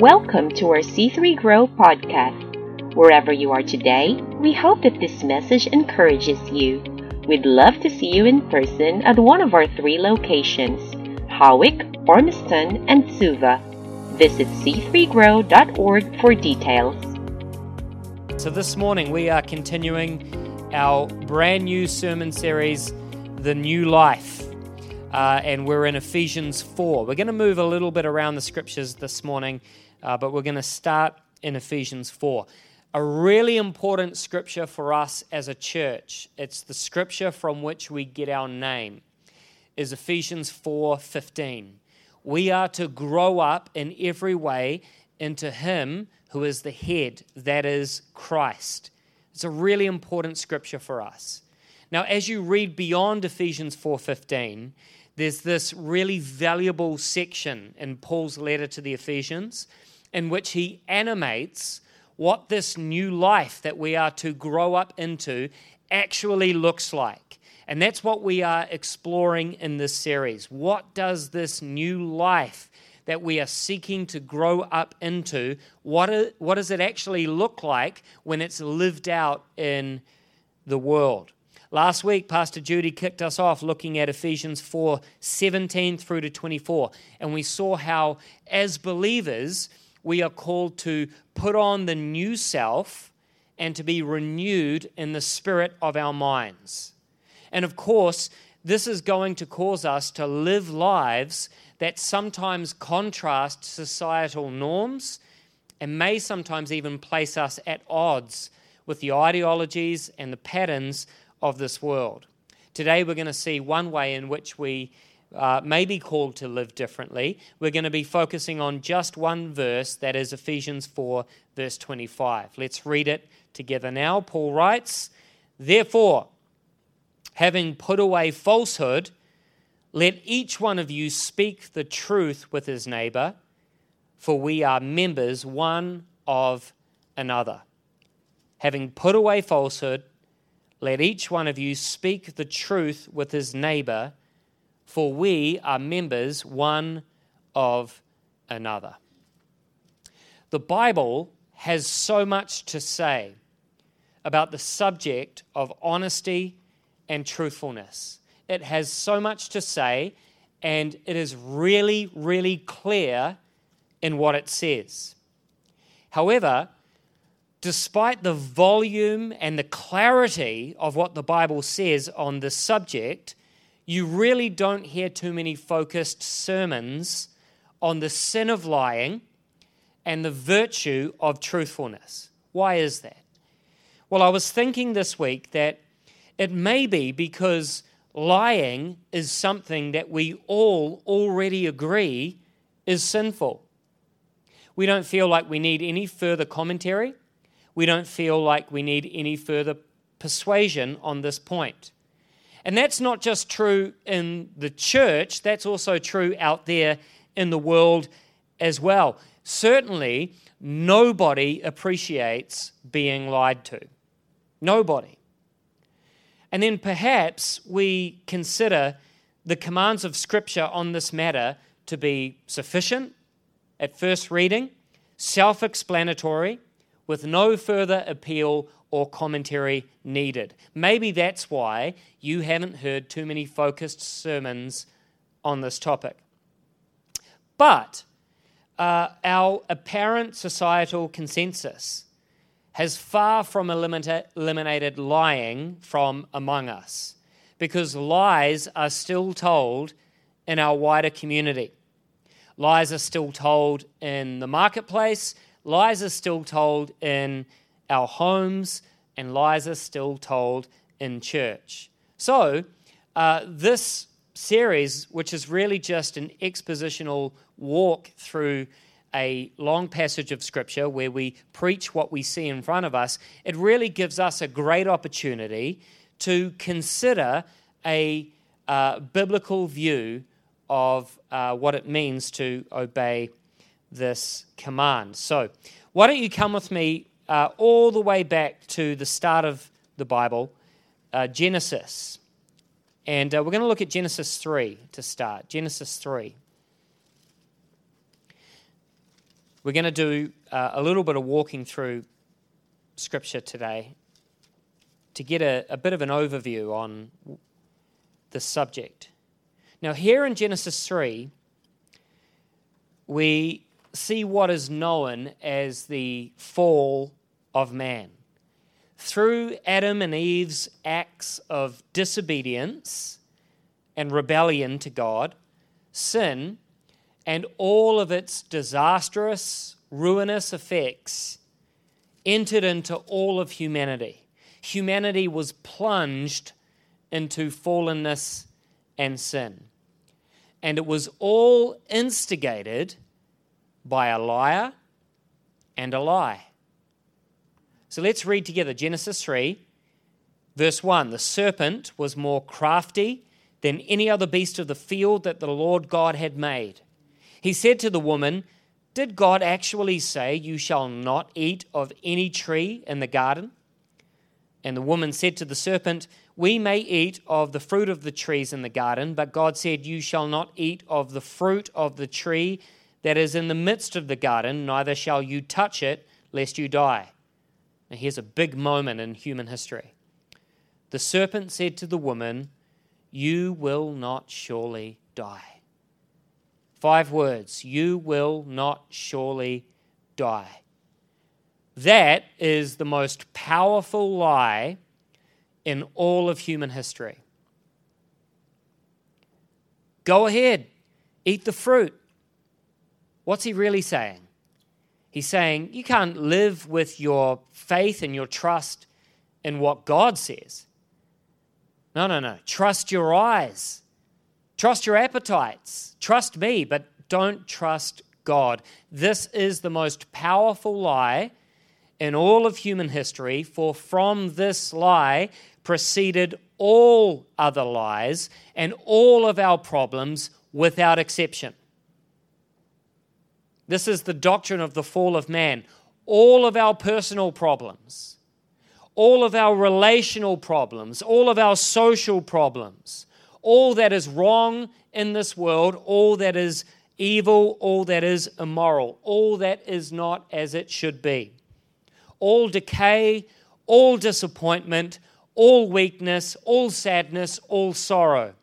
Welcome to our C3 Grow podcast. Wherever you are today, we hope that this message encourages you. We'd love to see you in person at one of our three locations Howick, Ormiston, and Suva. Visit c3grow.org for details. So, this morning we are continuing our brand new sermon series, The New Life. Uh, and we're in Ephesians 4. We're going to move a little bit around the scriptures this morning, uh, but we're going to start in Ephesians 4. A really important scripture for us as a church. It's the scripture from which we get our name. Is Ephesians 4:15. We are to grow up in every way into him who is the head, that is Christ. It's a really important scripture for us. Now, as you read beyond Ephesians 4:15, there's this really valuable section in Paul's letter to the Ephesians in which he animates what this new life that we are to grow up into actually looks like. And that's what we are exploring in this series. What does this new life that we are seeking to grow up into, what, what does it actually look like when it's lived out in the world? Last week, Pastor Judy kicked us off looking at Ephesians 4 17 through to 24. And we saw how, as believers, we are called to put on the new self and to be renewed in the spirit of our minds. And of course, this is going to cause us to live lives that sometimes contrast societal norms and may sometimes even place us at odds with the ideologies and the patterns of this world. Today, we're going to see one way in which we uh, may be called to live differently. We're going to be focusing on just one verse, that is Ephesians 4, verse 25. Let's read it together now. Paul writes, Therefore, having put away falsehood, let each one of you speak the truth with his neighbor, for we are members one of another. Having put away falsehood, let each one of you speak the truth with his neighbor, for we are members one of another. The Bible has so much to say about the subject of honesty and truthfulness. It has so much to say, and it is really, really clear in what it says. However, despite the volume and the clarity of what the Bible says on this subject, you really don't hear too many focused sermons on the sin of lying and the virtue of truthfulness. Why is that? Well, I was thinking this week that it may be because lying is something that we all already agree is sinful. We don't feel like we need any further commentary we don't feel like we need any further persuasion on this point. And that's not just true in the church, that's also true out there in the world as well. Certainly, nobody appreciates being lied to. Nobody. And then perhaps we consider the commands of Scripture on this matter to be sufficient at first reading, self explanatory, with no further appeal or commentary needed. Maybe that's why you haven't heard too many focused sermons on this topic. But uh, our apparent societal consensus has far from eliminated lying from among us because lies are still told in our wider community. Lies are still told in the marketplace, lies are still told in our homes, and lies are still told in church. So, uh, this series, which is really just an expositional walk through a long passage of scripture where we preach what we see in front of us, it really gives us a great opportunity to consider a uh, biblical view of uh, what it means to obey this command. So, why don't you come with me uh, all the way back to the start of the Bible, uh, Genesis. And uh, we're going to look at Genesis 3 to start. Genesis 3. We're going to do uh, a little bit of walking through Scripture today to get a, a bit of an overview on the subject. Now, here in Genesis 3, we see what is known as the fall of man. Through Adam and Eve's acts of disobedience and rebellion to God, sin and all of its disastrous, ruinous effects entered into all of humanity. Humanity was plunged into fallenness and sin. And it was all instigated by a liar and a lie. So let's read together Genesis 3, verse 1. The serpent was more crafty than any other beast of the field that the Lord God had made. He said to the woman, Did God actually say, You shall not eat of any tree in the garden? And the woman said to the serpent, We may eat of the fruit of the trees in the garden, but God said, You shall not eat of the fruit of the tree that is in the midst of the garden, neither shall you touch it, lest you die. Now, here's a big moment in human history. The serpent said to the woman, You will not surely die. Five words You will not surely die. That is the most powerful lie in all of human history. Go ahead, eat the fruit. What's he really saying? He's saying you can't live with your faith and your trust in what God says. No, no, no. Trust your eyes, trust your appetites, trust me, but don't trust God. This is the most powerful lie in all of human history, for from this lie proceeded all other lies and all of our problems without exception. This is the doctrine of the fall of man. All of our personal problems, all of our relational problems, all of our social problems, all that is wrong in this world, all that is evil, all that is immoral, all that is not as it should be, all decay, all disappointment, all weakness, all sadness, all sorrow,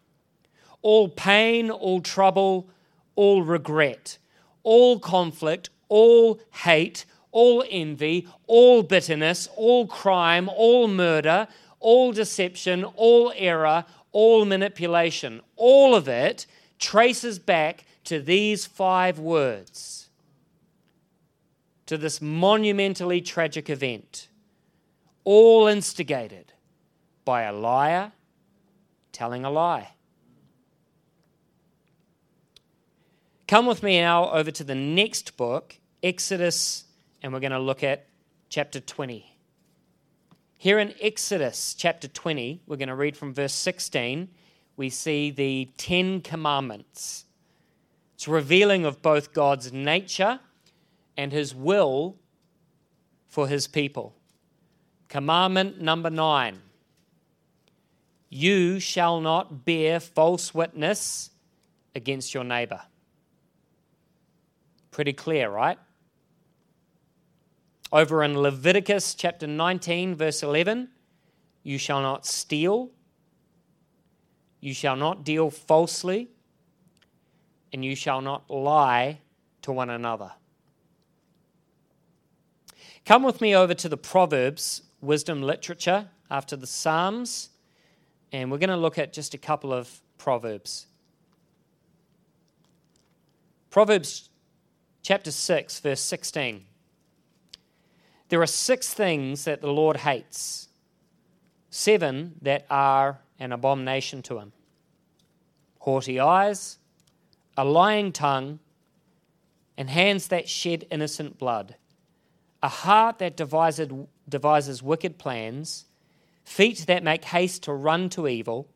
all pain, all trouble, all regret all conflict, all hate, all envy, all bitterness, all crime, all murder, all deception, all error, all manipulation. All of it traces back to these five words, to this monumentally tragic event, all instigated by a liar telling a lie. Come with me now over to the next book, Exodus, and we're going to look at chapter 20. Here in Exodus chapter 20, we're going to read from verse 16. We see the Ten Commandments. It's revealing of both God's nature and his will for his people. Commandment number nine You shall not bear false witness against your neighbor. Pretty clear, right? Over in Leviticus chapter 19, verse 11, you shall not steal, you shall not deal falsely, and you shall not lie to one another. Come with me over to the Proverbs wisdom literature after the Psalms, and we're going to look at just a couple of Proverbs. Proverbs chapter 6, verse 16. There are six things that the Lord hates, seven that are an abomination to him. Haughty eyes, a lying tongue, and hands that shed innocent blood, a heart that devises, devises wicked plans, feet that make haste to run to evil,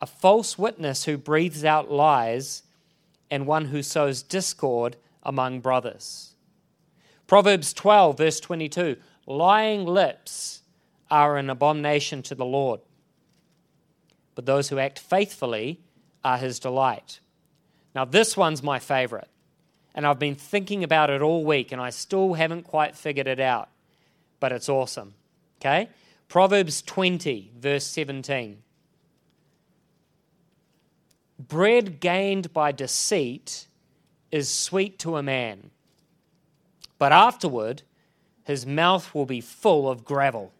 a false witness who breathes out lies, and one who sows discord among brothers. Proverbs 12, verse 22 lying lips are an abomination to the Lord, but those who act faithfully are his delight. Now, this one's my favorite. And I've been thinking about it all week and I still haven't quite figured it out. But it's awesome. Okay? Proverbs 20, verse 17. Bread gained by deceit is sweet to a man, but afterward his mouth will be full of gravel.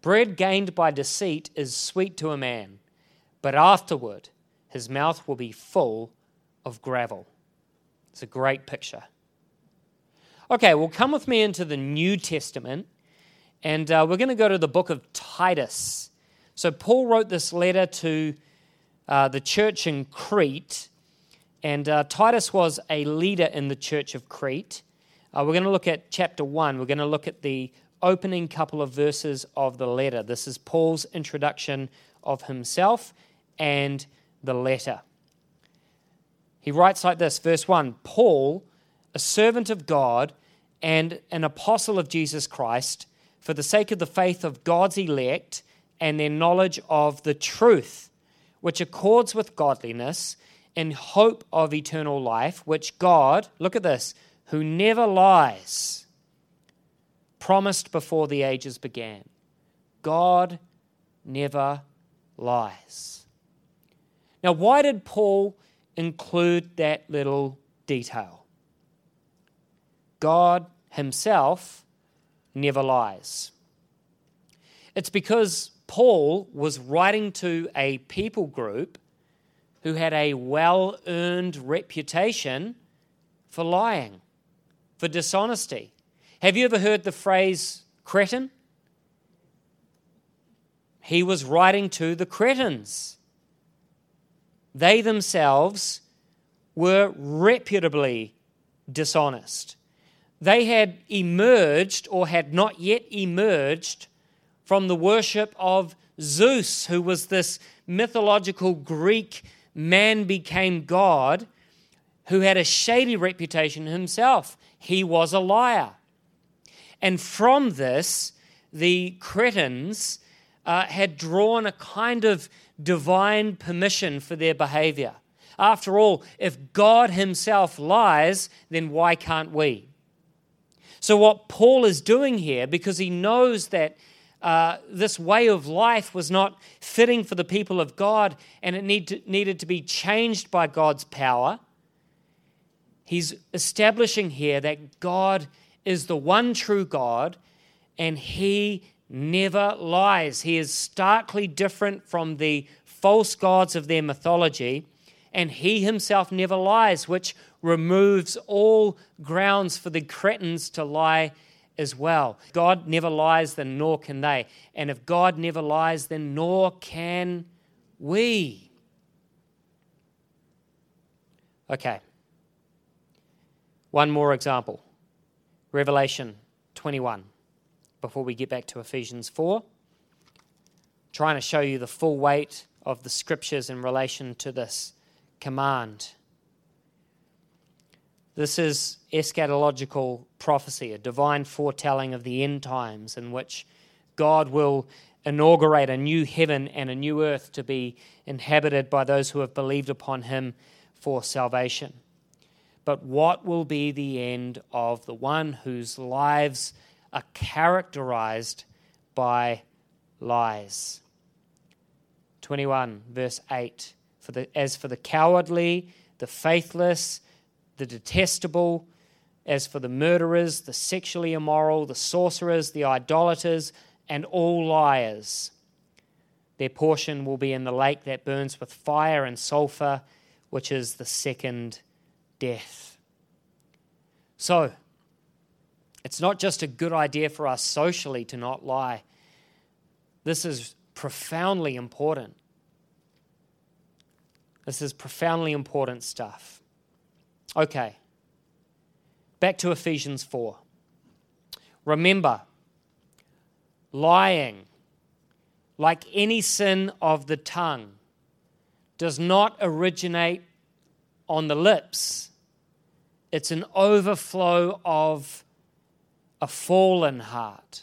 Bread gained by deceit is sweet to a man, but afterward his mouth will be full of gravel. It's a great picture. Okay, well, come with me into the New Testament, and uh, we're going to go to the book of Titus. So, Paul wrote this letter to uh, the church in Crete, and uh, Titus was a leader in the church of Crete. Uh, we're going to look at chapter 1. We're going to look at the opening couple of verses of the letter. This is Paul's introduction of himself and the letter. He writes like this Verse 1 Paul, a servant of God and an apostle of Jesus Christ, for the sake of the faith of God's elect and their knowledge of the truth, which accords with godliness, in hope of eternal life, which God, look at this, who never lies, promised before the ages began. God never lies. Now, why did Paul include that little detail? God himself never lies. It's because Paul was writing to a people group who had a well earned reputation for lying, for dishonesty. Have you ever heard the phrase cretin? He was writing to the cretins. They themselves were reputably dishonest. They had emerged or had not yet emerged from the worship of Zeus, who was this mythological Greek man became God who had a shady reputation himself. He was a liar. And from this, the Cretans uh, had drawn a kind of divine permission for their behavior. After all, if God himself lies, then why can't we? So, what Paul is doing here, because he knows that uh, this way of life was not fitting for the people of God and it need to, needed to be changed by God's power, he's establishing here that God is the one true God and he never lies. He is starkly different from the false gods of their mythology, and he himself never lies, which removes all grounds for the Cretans to lie as well. God never lies, then nor can they. And if God never lies, then nor can we. Okay. One more example Revelation 21, before we get back to Ephesians 4. Trying to show you the full weight of the scriptures in relation to this command. This is eschatological prophecy, a divine foretelling of the end times in which God will inaugurate a new heaven and a new earth to be inhabited by those who have believed upon him for salvation. But what will be the end of the one whose lives are characterized by lies? 21, verse 8. For the, as for the cowardly, the faithless, the detestable, as for the murderers, the sexually immoral, the sorcerers, the idolaters, and all liars. Their portion will be in the lake that burns with fire and sulfur, which is the second death. So, it's not just a good idea for us socially to not lie. This is profoundly important. This is profoundly important stuff. Okay, back to Ephesians 4. Remember, lying, like any sin of the tongue, does not originate on the lips. It's an overflow of a fallen heart.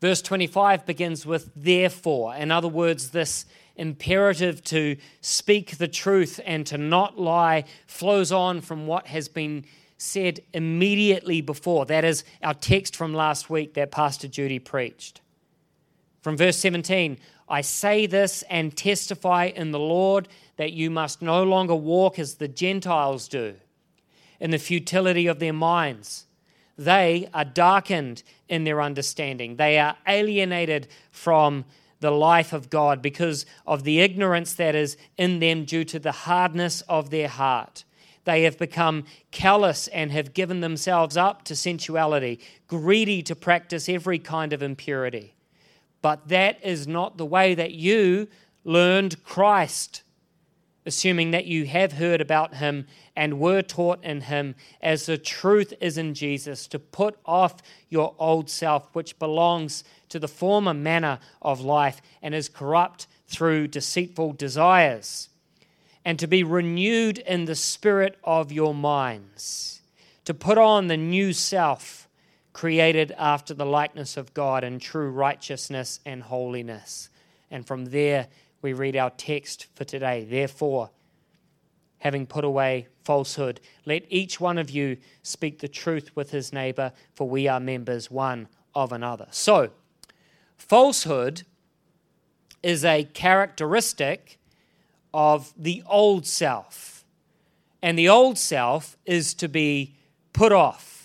Verse 25 begins with therefore. In other words, this imperative to speak the truth and to not lie flows on from what has been said immediately before. That is our text from last week that Pastor Judy preached. From verse 17, I say this and testify in the Lord that you must no longer walk as the Gentiles do, in the futility of their minds. They are darkened in their understanding, they are alienated from the life of God because of the ignorance that is in them due to the hardness of their heart. They have become callous and have given themselves up to sensuality, greedy to practice every kind of impurity. But that is not the way that you learned Christ, assuming that you have heard about him and were taught in him, as the truth is in Jesus, to put off your old self, which belongs to the former manner of life and is corrupt through deceitful desires, and to be renewed in the spirit of your minds, to put on the new self created after the likeness of God in true righteousness and holiness. And from there, we read our text for today. Therefore, having put away falsehood, let each one of you speak the truth with his neighbor, for we are members one of another. So, falsehood is a characteristic of the old self. And the old self is to be put off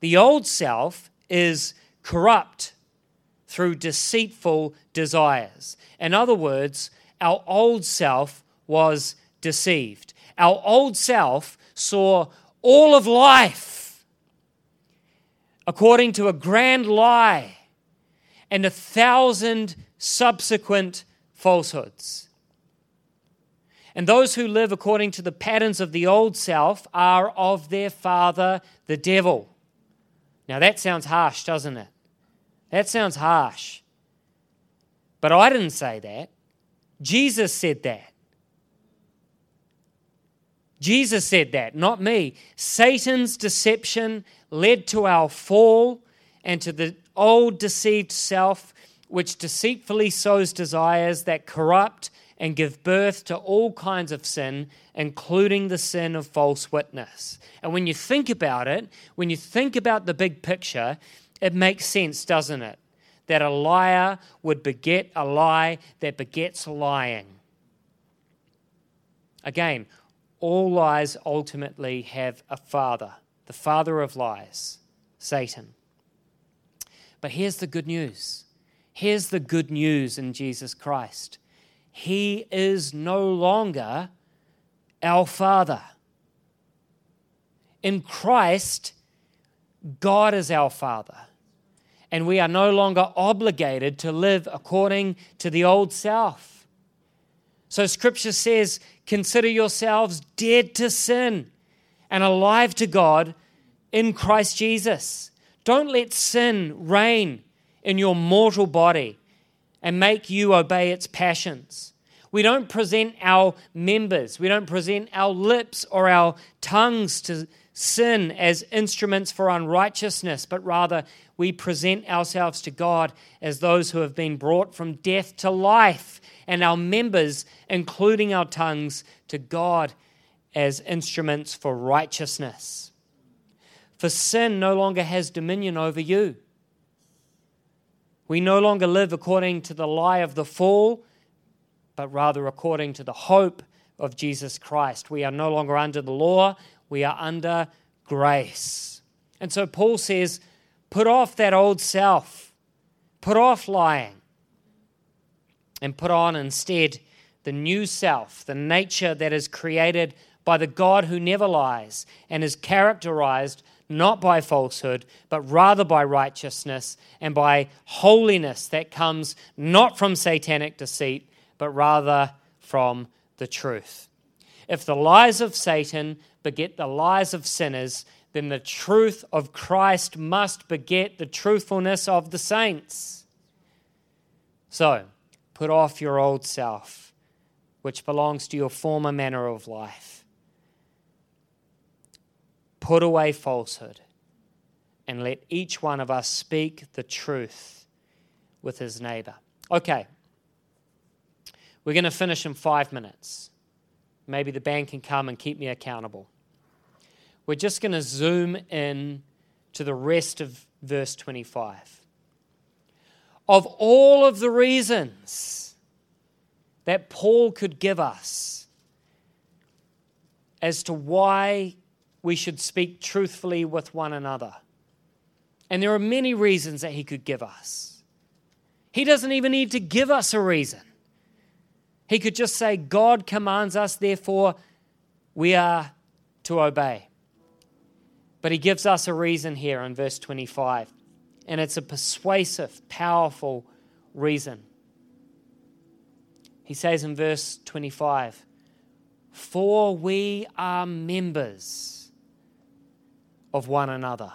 the old self is corrupt through deceitful desires. In other words, our old self was deceived. Our old self saw all of life according to a grand lie and a thousand subsequent falsehoods. And those who live according to the patterns of the old self are of their father, the devil. Now that sounds harsh, doesn't it? That sounds harsh. But I didn't say that. Jesus said that. Jesus said that, not me. Satan's deception led to our fall and to the old deceived self, which deceitfully sows desires that corrupt and give birth to all kinds of sin, including the sin of false witness. And when you think about it, when you think about the big picture, it makes sense, doesn't it? That a liar would beget a lie that begets lying. Again, all lies ultimately have a father, the father of lies, Satan. But here's the good news. Here's the good news in Jesus Christ. He is no longer our Father. In Christ, God is our Father. And we are no longer obligated to live according to the old self. So, Scripture says, Consider yourselves dead to sin and alive to God in Christ Jesus. Don't let sin reign in your mortal body and make you obey its passions. We don't present our members, we don't present our lips or our tongues to sin as instruments for unrighteousness, but rather we present ourselves to God as those who have been brought from death to life, and our members, including our tongues, to God as instruments for righteousness. For sin no longer has dominion over you. We no longer live according to the lie of the fall, but rather according to the hope of Jesus Christ. We are no longer under the law, we are under grace. And so Paul says, put off that old self, put off lying, and put on instead the new self, the nature that is created by the God who never lies and is characterized not by falsehood, but rather by righteousness and by holiness that comes not from satanic deceit, but rather from the truth. If the lies of Satan beget the lies of sinners, then the truth of Christ must beget the truthfulness of the saints. So, put off your old self, which belongs to your former manner of life Put away falsehood and let each one of us speak the truth with his neighbor. Okay. We're going to finish in five minutes. Maybe the band can come and keep me accountable. We're just going to zoom in to the rest of verse 25. Of all of the reasons that Paul could give us as to why we should speak truthfully with one another. And there are many reasons that he could give us. He doesn't even need to give us a reason. He could just say, God commands us, therefore we are to obey. But he gives us a reason here in verse 25. And it's a persuasive, powerful reason. He says in verse 25, For we are members of one another.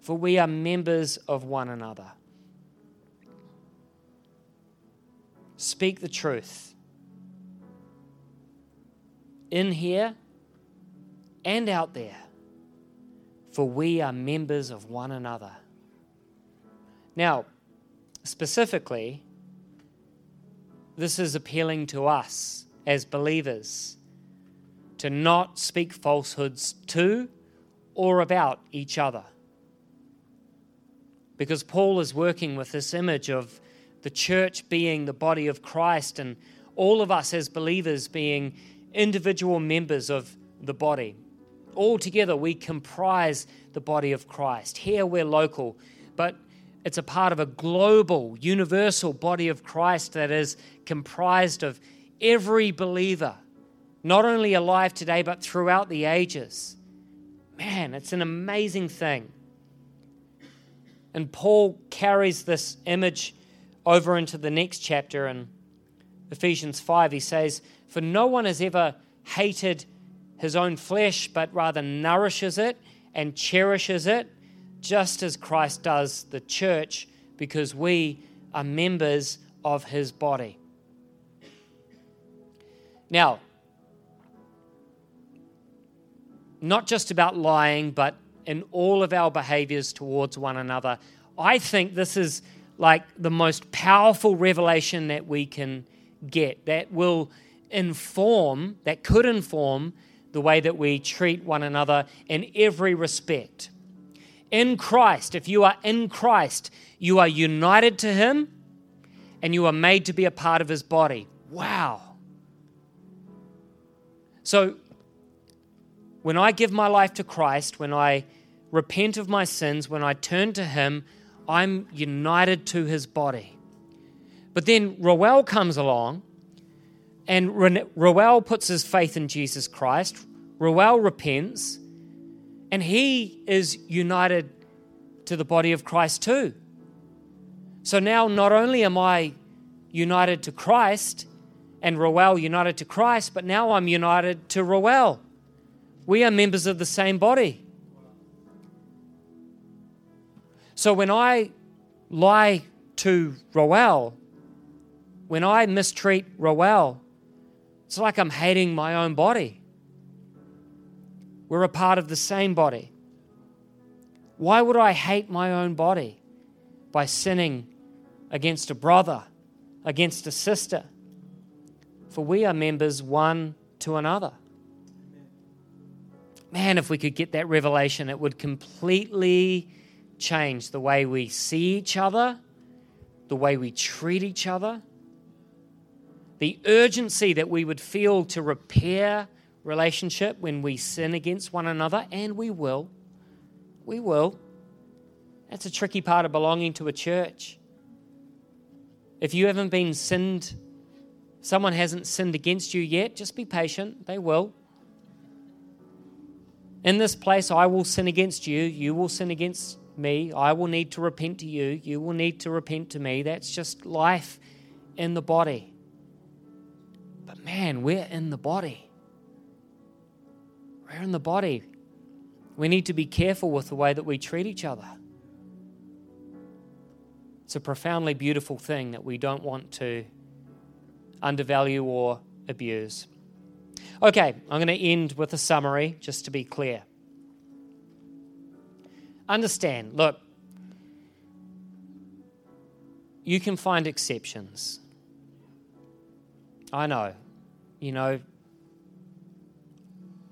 For we are members of one another. Speak the truth. In here and out there, for we are members of one another. Now, specifically, this is appealing to us as believers to not speak falsehoods to or about each other. Because Paul is working with this image of the church being the body of Christ and all of us as believers being individual members of the body. All together, we comprise the body of Christ. Here, we're local, but it's a part of a global, universal body of Christ that is comprised of every believer, not only alive today, but throughout the ages. Man, it's an amazing thing. And Paul carries this image over into the next chapter in Ephesians 5. He says, For no one has ever hated his own flesh, but rather nourishes it and cherishes it, just as Christ does the church, because we are members of his body. Now, not just about lying, but in all of our behaviors towards one another. I think this is like the most powerful revelation that we can get that will inform, that could inform the way that we treat one another in every respect. In Christ, if you are in Christ, you are united to Him and you are made to be a part of His body. Wow. So, when I give my life to Christ, when I repent of my sins, when I turn to Him, I'm united to his body. But then Roel comes along, and Roel puts his faith in Jesus Christ. Roel repents, and he is united to the body of Christ too. So now, not only am I united to Christ and Roel united to Christ, but now I'm united to Roel. We are members of the same body. So when I lie to Roel, when I mistreat Roel, it's like I'm hating my own body. We're a part of the same body. Why would I hate my own body by sinning against a brother, against a sister? For we are members one to another. Man, if we could get that revelation, it would completely change the way we see each other, the way we treat each other, the urgency that we would feel to repair relationship when we sin against one another, and we will. We will. That's a tricky part of belonging to a church. If you haven't been sinned, someone hasn't sinned against you yet, just be patient. They will. In this place, I will sin against you. You will sin against me. I will need to repent to you. You will need to repent to me. That's just life in the body. But man, we're in the body. We're in the body. We need to be careful with the way that we treat each other. It's a profoundly beautiful thing that we don't want to undervalue or abuse. Okay, I'm going to end with a summary just to be clear understand look, you can find exceptions. I know. You know,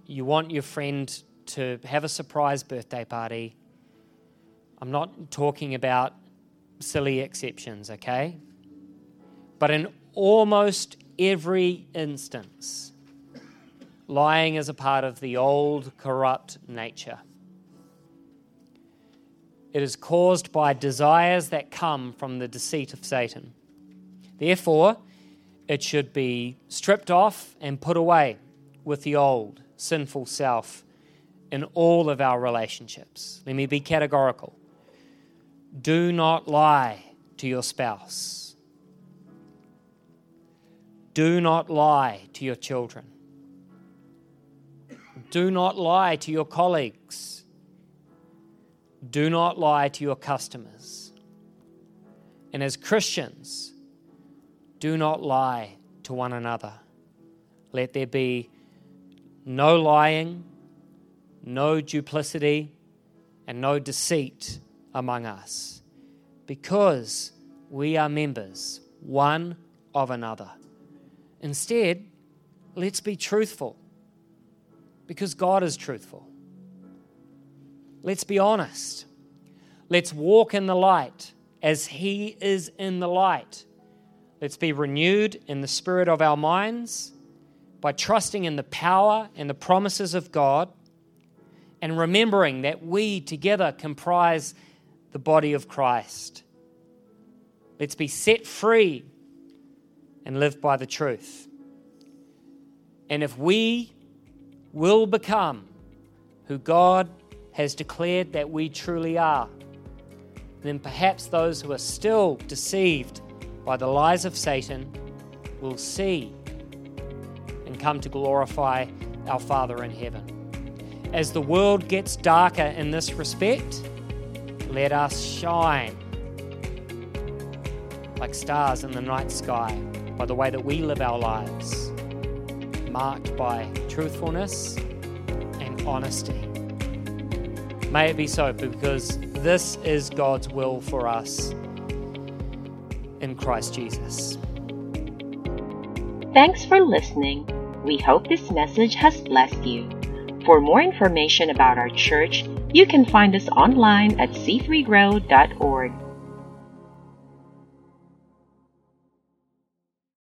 you want your friend to have a surprise birthday party. I'm not talking about silly exceptions, okay? But in almost every instance, lying is a part of the old corrupt nature. It is caused by desires that come from the deceit of Satan. Therefore, it should be stripped off and put away with the old sinful self in all of our relationships. Let me be categorical. Do not lie to your spouse. Do not lie to your children. Do not lie to your colleagues. Do not lie to your customers. And as Christians, do not lie to one another. Let there be no lying, no duplicity, and no deceit among us, because we are members one of another. Instead, let's be truthful, because God is truthful. Let's be honest. Let's walk in the light as He is in the light. Let's be renewed in the spirit of our minds by trusting in the power and the promises of God and remembering that we together comprise the body of Christ. Let's be set free and live by the truth. And if we will become who God has declared that we truly are, then perhaps those who are still deceived by the lies of Satan will see and come to glorify our Father in heaven. As the world gets darker in this respect, let us shine like stars in the night sky by the way that we live our lives, marked by truthfulness and honesty. May it be so because this is God's will for us in Christ Jesus. Thanks for listening. We hope this message has blessed you. For more information about our church, you can find us online at c3grow.org